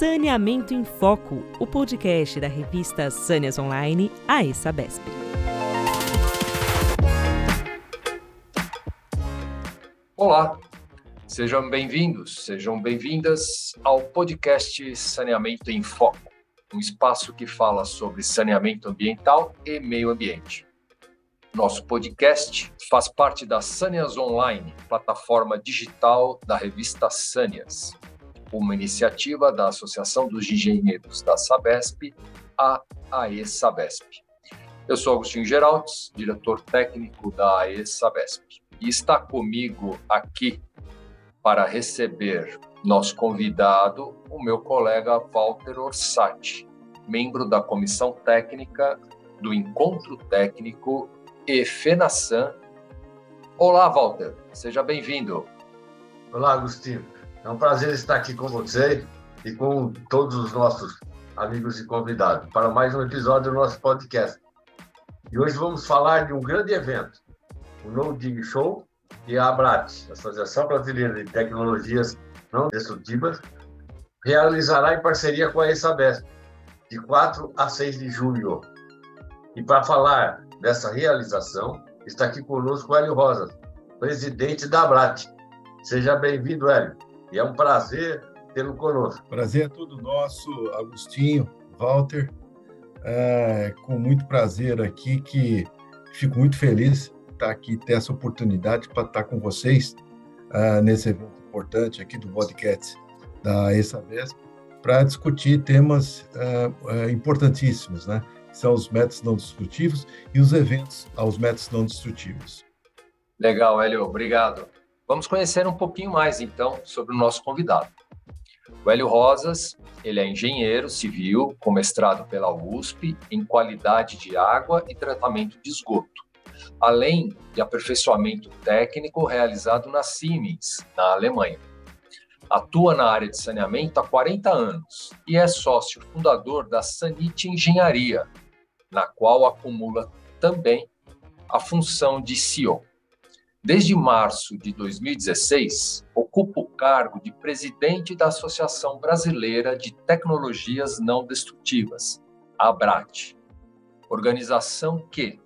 Saneamento em Foco, o podcast da revista Sâneas Online, a ESABESP. Olá, sejam bem-vindos, sejam bem-vindas ao podcast Saneamento em Foco, um espaço que fala sobre saneamento ambiental e meio ambiente. Nosso podcast faz parte da Sâneas Online, plataforma digital da revista Sâneas, uma iniciativa da Associação dos Engenheiros da Sabesp, a AE-Sabesp. Eu sou Agostinho Geraldes, diretor técnico da AE-Sabesp, e está comigo aqui para receber nosso convidado, o meu colega Walter Orsatti, membro da comissão técnica do Encontro Técnico e FENASAN. Olá, Walter, seja bem-vindo. Olá, Agostinho. É um prazer estar aqui com você e com todos os nossos amigos e convidados para mais um episódio do nosso podcast. E hoje vamos falar de um grande evento, o No Dig Show, que a ABRAT, Associação Brasileira de Tecnologias Não Destrutivas, realizará em parceria com a ESABESP, de 4 a 6 de julho. E para falar dessa realização, está aqui conosco o Hélio Rosas, presidente da Abrat. Seja bem-vindo, Hélio. E é um prazer tê-lo conosco. Prazer é todo nosso, Agostinho, Walter. É, com muito prazer aqui, que fico muito feliz de estar aqui, ter essa oportunidade para estar com vocês uh, nesse evento importante aqui do podcast da ESAVESP, para discutir temas uh, importantíssimos, né? são os métodos não destrutivos, e os eventos aos métodos não destrutivos. Legal, Hélio, obrigado. Vamos conhecer um pouquinho mais, então, sobre o nosso convidado. O Hélio Rosas, ele é engenheiro civil com mestrado pela USP em qualidade de água e tratamento de esgoto, além de aperfeiçoamento técnico realizado na Siemens, na Alemanha. Atua na área de saneamento há 40 anos e é sócio fundador da Sanit Engenharia, na qual acumula também a função de CEO. Desde março de 2016, ocupa o cargo de presidente da Associação Brasileira de Tecnologias Não Destrutivas, ABRAT, organização que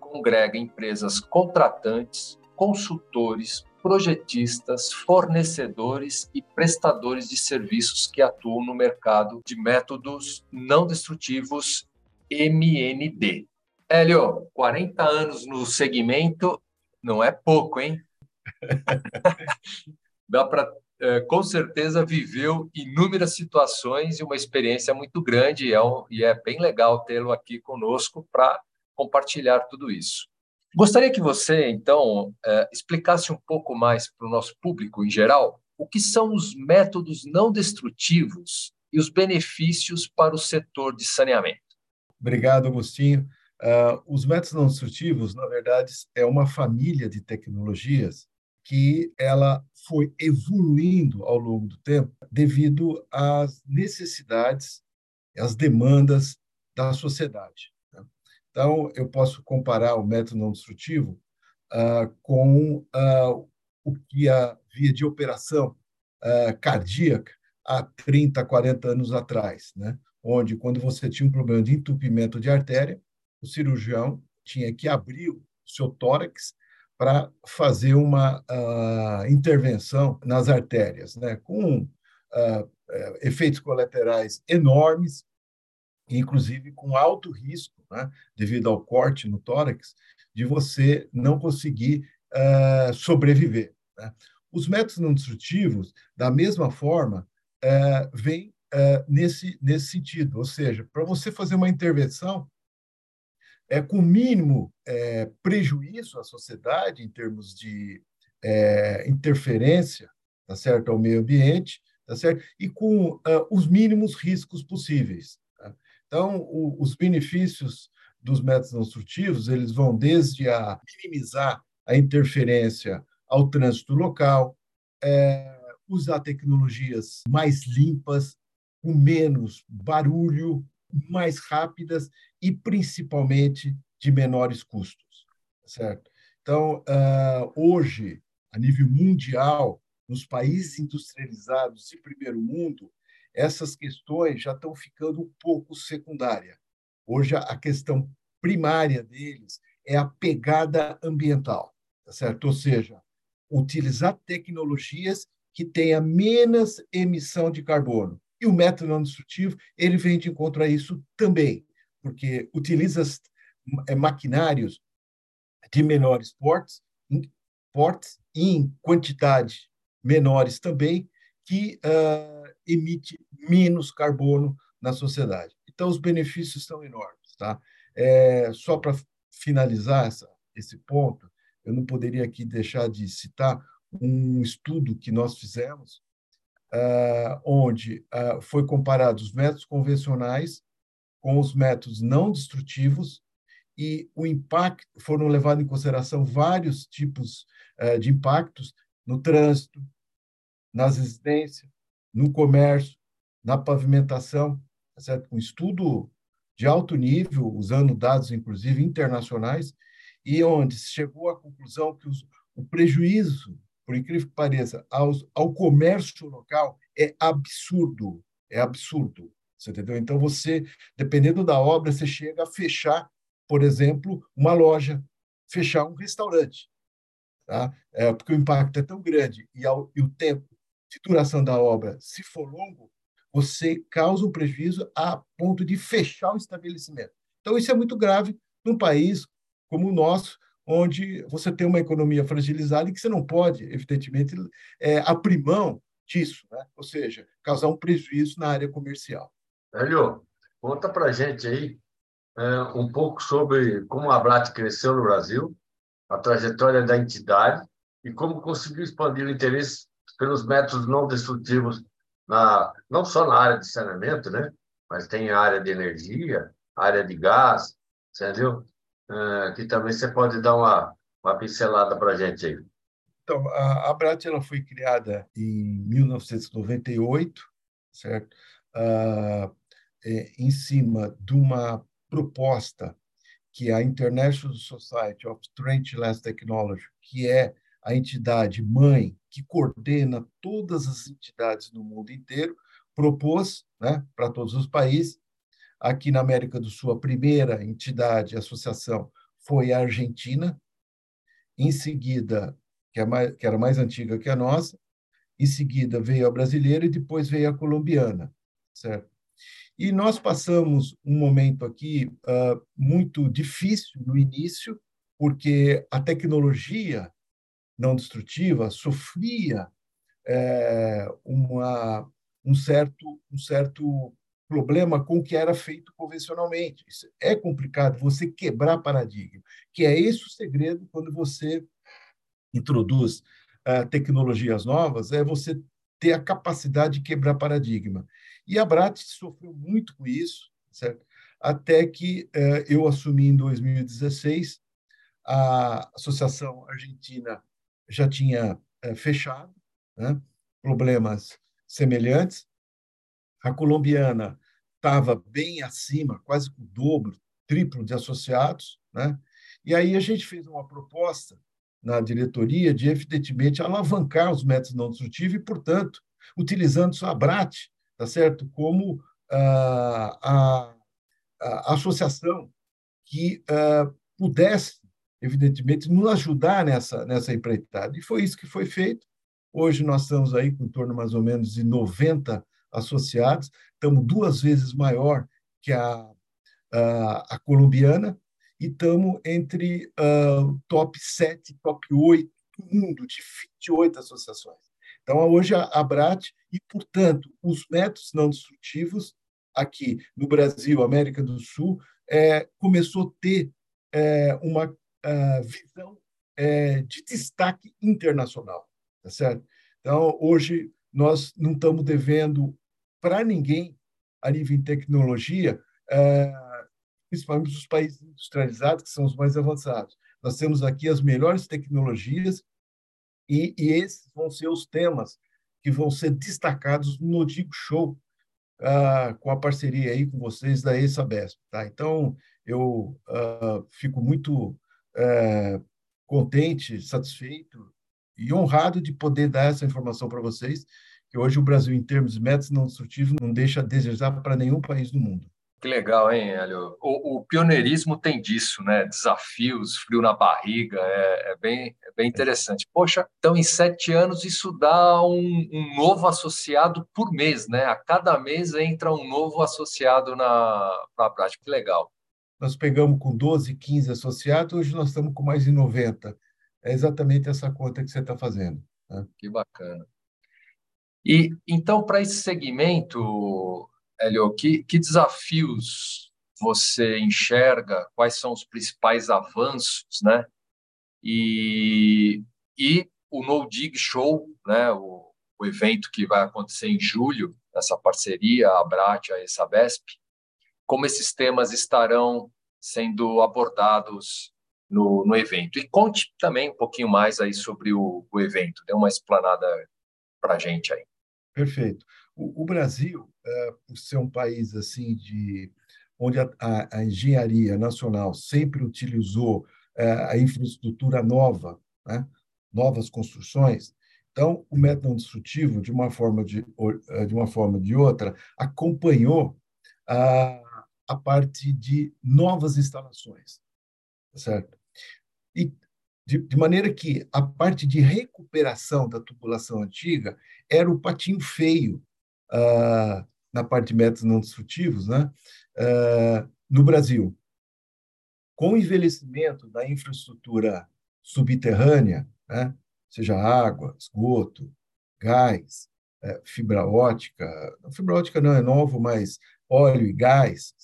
congrega empresas contratantes, consultores, projetistas, fornecedores e prestadores de serviços que atuam no mercado de métodos não destrutivos MND. Hélio, 40 anos no segmento não é pouco, hein? Dá para, é, com certeza, viveu inúmeras situações e uma experiência muito grande, e é, um, e é bem legal tê-lo aqui conosco para compartilhar tudo isso. Gostaria que você, então, é, explicasse um pouco mais para o nosso público em geral o que são os métodos não destrutivos e os benefícios para o setor de saneamento. Obrigado, Agostinho. Uh, os métodos não destrutivos, na verdade, é uma família de tecnologias que ela foi evoluindo ao longo do tempo devido às necessidades, às demandas da sociedade. Então, eu posso comparar o método não destrutivo uh, com uh, o que havia de operação cardíaca há 30, 40 anos atrás, né? onde, quando você tinha um problema de entupimento de artéria, o cirurgião tinha que abrir o seu tórax para fazer uma intervenção nas artérias, né? com efeitos colaterais enormes, inclusive com alto risco, né, devido ao corte no tórax, de você não conseguir uh, sobreviver. Né? Os métodos não destrutivos, da mesma forma, uh, vêm uh, nesse, nesse sentido, ou seja, para você fazer uma intervenção é, com mínimo é, prejuízo à sociedade em termos de é, interferência tá certo, ao meio ambiente, tá certo? e com uh, os mínimos riscos possíveis. Então, o, os benefícios dos métodos não destrutivos, eles vão desde a minimizar a interferência ao trânsito local, é, usar tecnologias mais limpas, com menos barulho, mais rápidas e principalmente de menores custos, certo? Então, uh, hoje, a nível mundial, nos países industrializados de primeiro mundo, essas questões já estão ficando um pouco secundária. Hoje, a questão primária deles é a pegada ambiental, tá certo? Ou seja, utilizar tecnologias que tenha menos emissão de carbono. E o método não destrutivo, ele vem de encontro a isso também, porque utiliza é, maquinários de menores portes, portes e em quantidade menores também, que uh, emite menos carbono na sociedade. Então, os benefícios são enormes. Tá? É, só para finalizar essa, esse ponto, eu não poderia aqui deixar de citar um estudo que nós fizemos, uh, onde uh, foi comparado os métodos convencionais com os métodos não destrutivos e o impacto foram levados em consideração vários tipos uh, de impactos no trânsito, nas residências, no comércio, na pavimentação, tá certo? um estudo de alto nível, usando dados inclusive internacionais, e onde se chegou à conclusão que os, o prejuízo, por incrível que pareça, aos, ao comércio local é absurdo, é absurdo. Você entendeu? Então, você, dependendo da obra, você chega a fechar, por exemplo, uma loja, fechar um restaurante. Tá? É, porque o impacto é tão grande e, ao, e o tempo de duração da obra, se for longo, você causa um prejuízo a ponto de fechar o estabelecimento. Então, isso é muito grave num país como o nosso, onde você tem uma economia fragilizada e que você não pode, evidentemente, é, abrir mão disso, né? ou seja, causar um prejuízo na área comercial. Hélio, conta para a gente aí é, um pouco sobre como a Brat cresceu no Brasil, a trajetória da entidade e como conseguiu expandir o interesse pelos métodos não destrutivos, na, não só na área de saneamento, né? mas tem a área de energia, área de gás, entendeu? uh, que também você pode dar uma, uma pincelada para a gente aí. Então, a, a Brat ela foi criada em 1998, certo? Uh, é, em cima de uma proposta que a International Society of Trenchless Technology, que é a entidade mãe que coordena todas as entidades no mundo inteiro, propôs né, para todos os países Aqui na América do Sul, a primeira entidade, associação, foi a Argentina. Em seguida, que, é mais, que era mais antiga que a nossa, em seguida veio a brasileira e depois veio a colombiana, certo? E nós passamos um momento aqui uh, muito difícil no início, porque a tecnologia não destrutiva sofria é, uma, um certo, um certo problema com o que era feito convencionalmente. Isso é complicado, você quebrar paradigma, que é esse o segredo quando você introduz uh, tecnologias novas, é você ter a capacidade de quebrar paradigma. E a Brat sofreu muito com isso, certo? até que uh, eu assumi em 2016, a Associação Argentina já tinha uh, fechado, né? problemas semelhantes, a colombiana estava bem acima, quase o dobro, triplo de associados, né? E aí a gente fez uma proposta na diretoria de evidentemente alavancar os métodos não destrutivos e, portanto, utilizando só a BRAT, tá certo, como ah, a, a, associação que ah, pudesse, evidentemente, nos ajudar nessa nessa empreitada. E foi isso que foi feito. Hoje nós estamos aí com em torno mais ou menos de 90 associados, estamos duas vezes maior que a, a, a colombiana e estamos entre uh, top 7, top 8 do mundo, de 28 associações. Então, hoje a, a BRAT, e, portanto, os métodos não destrutivos aqui no Brasil, América do Sul, é, começou a ter é, uma uh, visão é, de destaque internacional, tá certo? Então, hoje, nós não estamos devendo para ninguém a nível de tecnologia, é, principalmente os países industrializados, que são os mais avançados. Nós temos aqui as melhores tecnologias e, e esses vão ser os temas que vão ser destacados no Digo Show, uh, com a parceria aí com vocês da ESABESP. Tá? Então, eu uh, fico muito uh, contente, satisfeito e honrado de poder dar essa informação para vocês que hoje o Brasil, em termos de métodos não destrutivos, não deixa a desejar para nenhum país do mundo. Que legal, hein, Hélio? O, o, pioneirismo tem disso, né? Desafios, frio na barriga, é, é, bem, é bem interessante. Poxa, então em sete anos isso dá um, um, novo associado por mês, né? A cada mês entra um novo associado na, na prática. Que legal. Nós pegamos com 12, 15 associados, hoje nós estamos com mais de 90. É exatamente essa conta que você está fazendo. Né? Que bacana. E então, para esse segmento, Hélio, que, que desafios você enxerga? Quais são os principais avanços, né? E, e o No Dig Show, né? O, o evento que vai acontecer em julho, essa parceria, a Brat, a Sabesp, como esses temas estarão sendo abordados no, no evento. E conte também um pouquinho mais aí sobre o, o evento, dê uma explanada para a gente aí. Perfeito. O, o Brasil, é, por ser um país assim de onde a, a, a engenharia nacional sempre utilizou é, a infraestrutura nova, né? novas construções, então o método destrutivo, de uma forma de, é, de uma forma de outra, acompanhou a, a parte de novas instalações, certo? E de, de, maneira que a parte de recuperação da tubulação antiga era o patinho feio uh, na parte de métodos não destrutivos né? Uh, no Brasil. Com o envelhecimento da infraestrutura subterrânea, né? seja água, esgoto, gás, é, fibra ótica, fibra ótica não é novo, mas óleo e gás?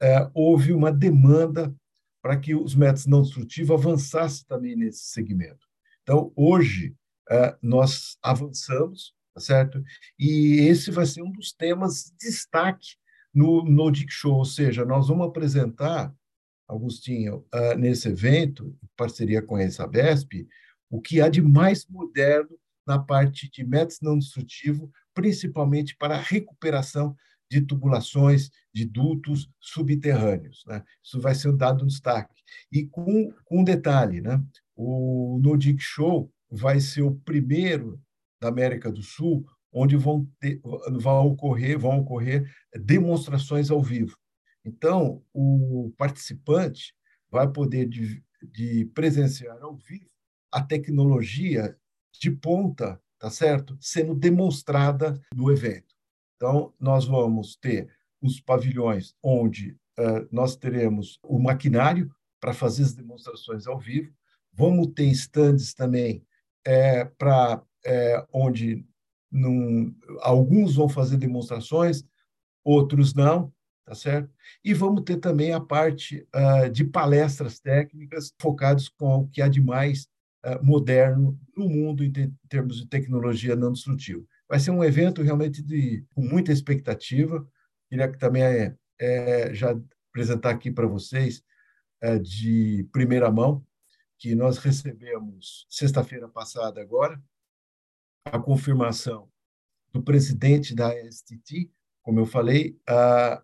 É, houve uma demanda para que os métodos não destrutivos avançassem também nesse segmento. Então, hoje, é, nós avançamos, tá certo? E esse vai ser um dos temas de destaque no, no DIC Show, ou seja, nós vamos apresentar, Agostinho, uh, nesse evento, em parceria com a Sabesp, o que há de mais moderno na parte de métodos não destrutivos, principalmente para a recuperação de tubulações, de dutos subterrâneos. Né? Isso vai ser dado um destaque. E com, com um detalhe, né? o Nordic Show vai ser o primeiro da América do Sul onde vão, ter, vão, ocorrer, vão ocorrer demonstrações ao vivo. Então, o participante vai poder de, de presenciar ao vivo a tecnologia de ponta, tá certo? Sendo demonstrada no evento. Então, nós vamos ter os pavilhões onde uh, nós teremos o maquinário para fazer as demonstrações ao vivo. Vamos ter stands também é, para é, onde num, alguns vão fazer demonstrações, outros não, tá certo? E vamos ter também a parte uh, de palestras técnicas focadas com o que há de mais uh, moderno no mundo em, te em termos de tecnologia não destrutiva. Vai ser um evento realmente de, com muita expectativa. Queria que também é, é, já apresentar aqui para vocês é, de primeira mão que nós recebemos sexta-feira passada agora a confirmação do presidente da STT, como eu falei, a,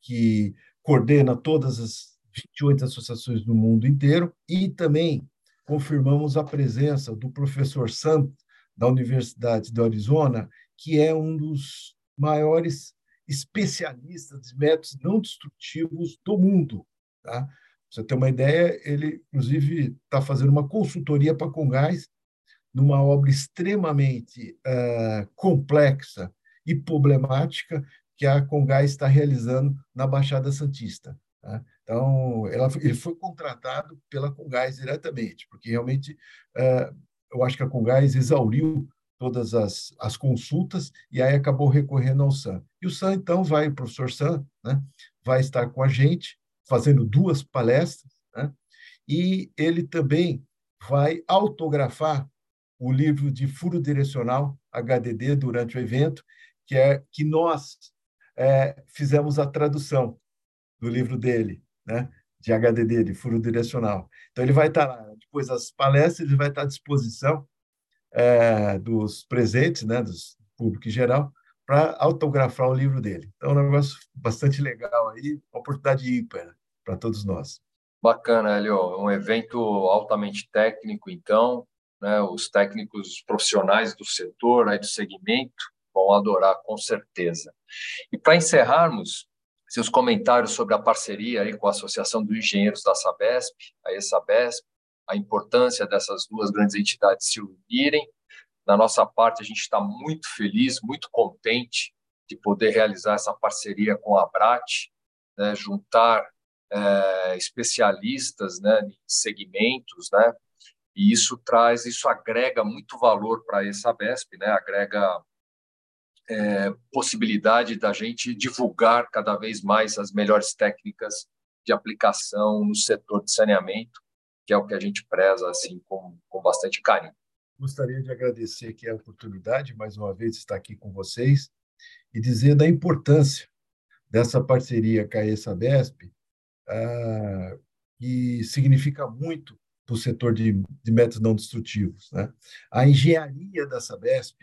que coordena todas as 28 associações do mundo inteiro, e também confirmamos a presença do professor Sant, da Universidade do Arizona, que é um dos maiores especialistas de métodos não destrutivos do mundo. Tá? Você ter uma ideia, ele, inclusive, está fazendo uma consultoria para a Congás numa obra extremamente uh, complexa e problemática que a Congás está realizando na Baixada Santista. Tá? Então, ela, ele foi contratado pela Congás diretamente, porque realmente uh, eu acho que a Congás exauriu todas as, as consultas e aí acabou recorrendo ao SAM. E o SAM, então, vai, o professor SAM, né, vai estar com a gente, fazendo duas palestras, né, e ele também vai autografar o livro de furo direcional HDD durante o evento, que é que nós é, fizemos a tradução do livro dele, né, de HDD, de furo direcional. Então, ele vai estar lá. Depois das palestras, ele vai estar à disposição é, dos presentes, né, dos público em geral, para autografar o livro dele. Então, é um negócio bastante legal aí, uma oportunidade ímpar para todos nós. Bacana, Helio. Um evento altamente técnico, então, né, os técnicos profissionais do setor, aí do segmento, vão adorar com certeza. E para encerrarmos, seus comentários sobre a parceria aí com a Associação dos Engenheiros da Sabesp, a ESABESP, a importância dessas duas grandes entidades se unirem. Da nossa parte, a gente está muito feliz, muito contente de poder realizar essa parceria com a Abrat, né, juntar é, especialistas né, em segmentos, né, e isso traz, isso agrega muito valor para essa BESP, né, agrega é, possibilidade da gente divulgar cada vez mais as melhores técnicas de aplicação no setor de saneamento, que é o que a gente preza assim com, com bastante carinho. Gostaria de agradecer aqui a oportunidade, mais uma vez, de estar aqui com vocês e dizer da importância dessa parceria com a ESABESP, ah, que significa muito para o setor de, de métodos não destrutivos. Né? A engenharia da Sabesp,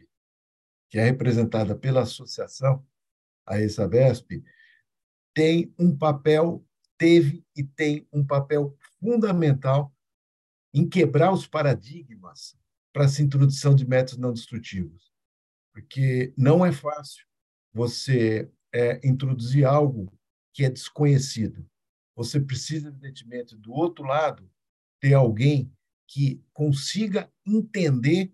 que é representada pela associação, a ESABESP, tem um papel, teve e tem um papel fundamental em quebrar os paradigmas para essa introdução de métodos não destrutivos. Porque não é fácil você é, introduzir algo que é desconhecido. Você precisa, evidentemente, do outro lado, ter alguém que consiga entender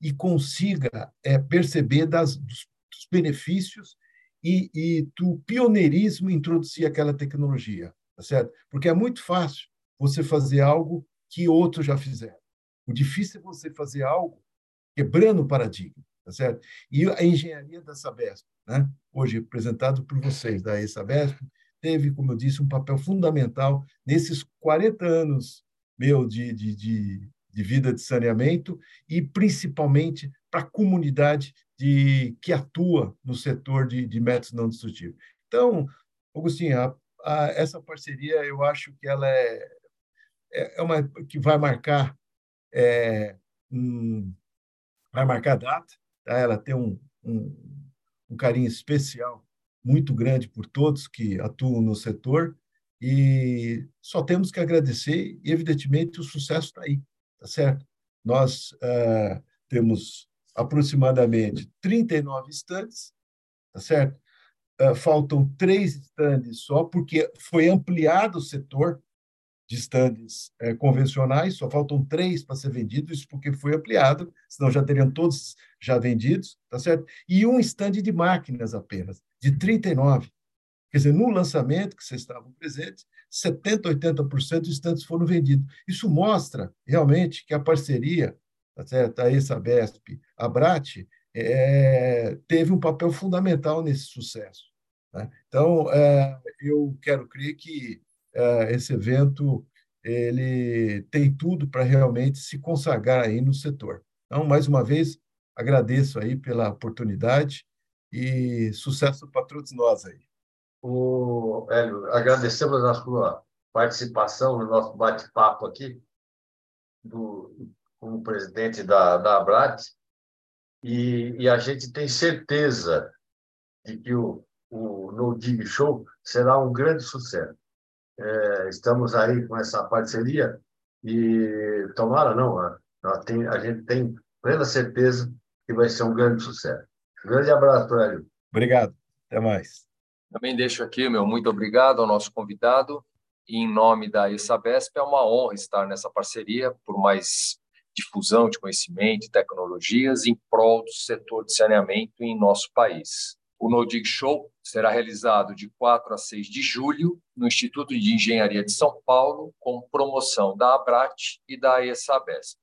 e consiga é, perceber das, dos, dos benefícios e, e, do pioneirismo introduzir aquela tecnologia, tá certo? Porque é muito fácil você fazer algo que outros já fizeram. O difícil é você fazer algo quebrando o paradigma, tá certo? E a engenharia da Sabesp, né? hoje representado por vocês da ESABESP, teve, como eu disse, um papel fundamental nesses 40 anos meu de, de, de, de vida de saneamento e principalmente para a comunidade de, que atua no setor de, de métodos não destrutivos. Então, Augustinho, a, a, essa parceria eu acho que ela é, é, é uma que vai marcar é, um, vai marcar data, tá? ela tem um, um um carinho especial muito grande por todos que atuam no setor e só temos que agradecer e, evidentemente, o sucesso está aí, tá certo? Nós uh, temos aproximadamente 39 estandes, tá certo? Uh, faltam três estandes só, porque foi ampliado o setor, de estandes é, convencionais, só faltam três para ser vendidos, isso porque foi ampliado, senão já teriam todos já vendidos, tá certo? E um estande de máquinas apenas, de 39. Quer dizer, no lançamento que vocês estavam presentes, 70%, 80% dos estandes foram vendidos. Isso mostra realmente que a parceria, tá certo? a ESABESP, a BRAT, é, teve um papel fundamental nesse sucesso. Né? Então, é, eu quero crer que é, esse evento ele tem tudo para realmente se consagrar aí no setor. Então, mais uma vez, agradeço aí pela oportunidade e sucesso para todos nós aí. O Hélio, agradecemos a sua participação no nosso bate-papo aqui, do, como presidente da, da Abrat, e, e, a gente tem certeza de que o, o No Dig Show será um grande sucesso é, estamos aí com essa parceria e tomara não, a, a gente tem plena certeza que vai ser um grande sucesso. Grande abraço, Hélio. Obrigado. Até mais. Também deixo aqui meu muito obrigado ao nosso convidado. E em nome da ESABESP, é uma honra estar nessa parceria por mais difusão de conhecimento e tecnologias em prol do setor de saneamento em nosso país. O No Dig Show será realizado de 4 a 6 de julho no Instituto de Engenharia de São Paulo, com promoção da Abrat e da ESABESP.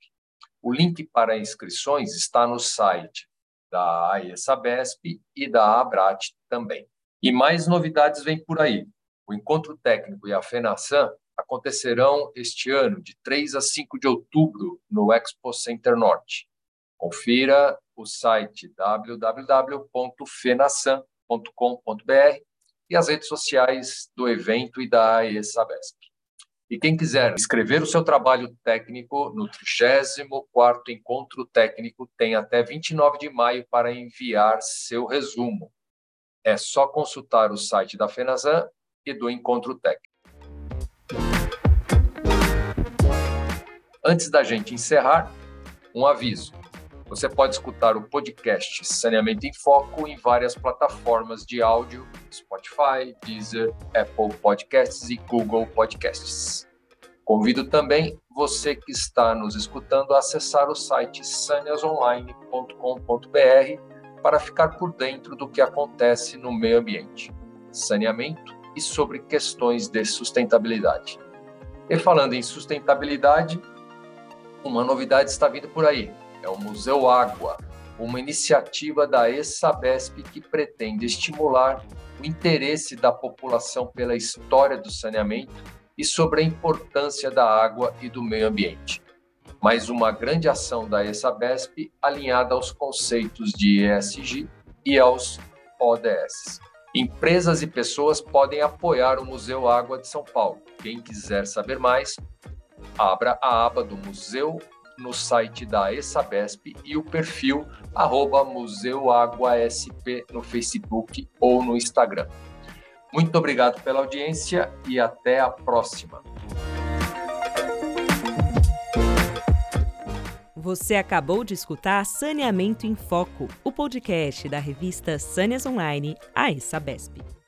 O link para inscrições está no site da ESABESP e da Abrat também. E mais novidades vêm por aí. O Encontro Técnico e a FENASAM acontecerão este ano, de 3 a 5 de outubro, no Expo Center Norte. Confira o site www.fenasan.com.br e as redes sociais do evento e da ESABESP. E quem quiser escrever o seu trabalho técnico no 34º Encontro Técnico tem até 29 de maio para enviar seu resumo. É só consultar o site da FENASAN e do Encontro Técnico. Antes da gente encerrar, um aviso. Você pode escutar o podcast Saneamento em Foco em várias plataformas de áudio, Spotify, Deezer, Apple Podcasts e Google Podcasts. Convido também você que está nos escutando a acessar o site saneasonline.com.br para ficar por dentro do que acontece no meio ambiente, saneamento e sobre questões de sustentabilidade. E falando em sustentabilidade, uma novidade está vindo por aí é o Museu Água, uma iniciativa da ESABESP que pretende estimular o interesse da população pela história do saneamento e sobre a importância da água e do meio ambiente. Mais uma grande ação da ESABESP alinhada aos conceitos de ESG e aos ODS. Empresas e pessoas podem apoiar o Museu Água de São Paulo. Quem quiser saber mais, abra a aba do Museu no site da ESABESP e o perfil arroba Museu Água SP no Facebook ou no Instagram. Muito obrigado pela audiência e até a próxima. Você acabou de escutar Saneamento em Foco, o podcast da revista Sâneas Online, a ESABESP.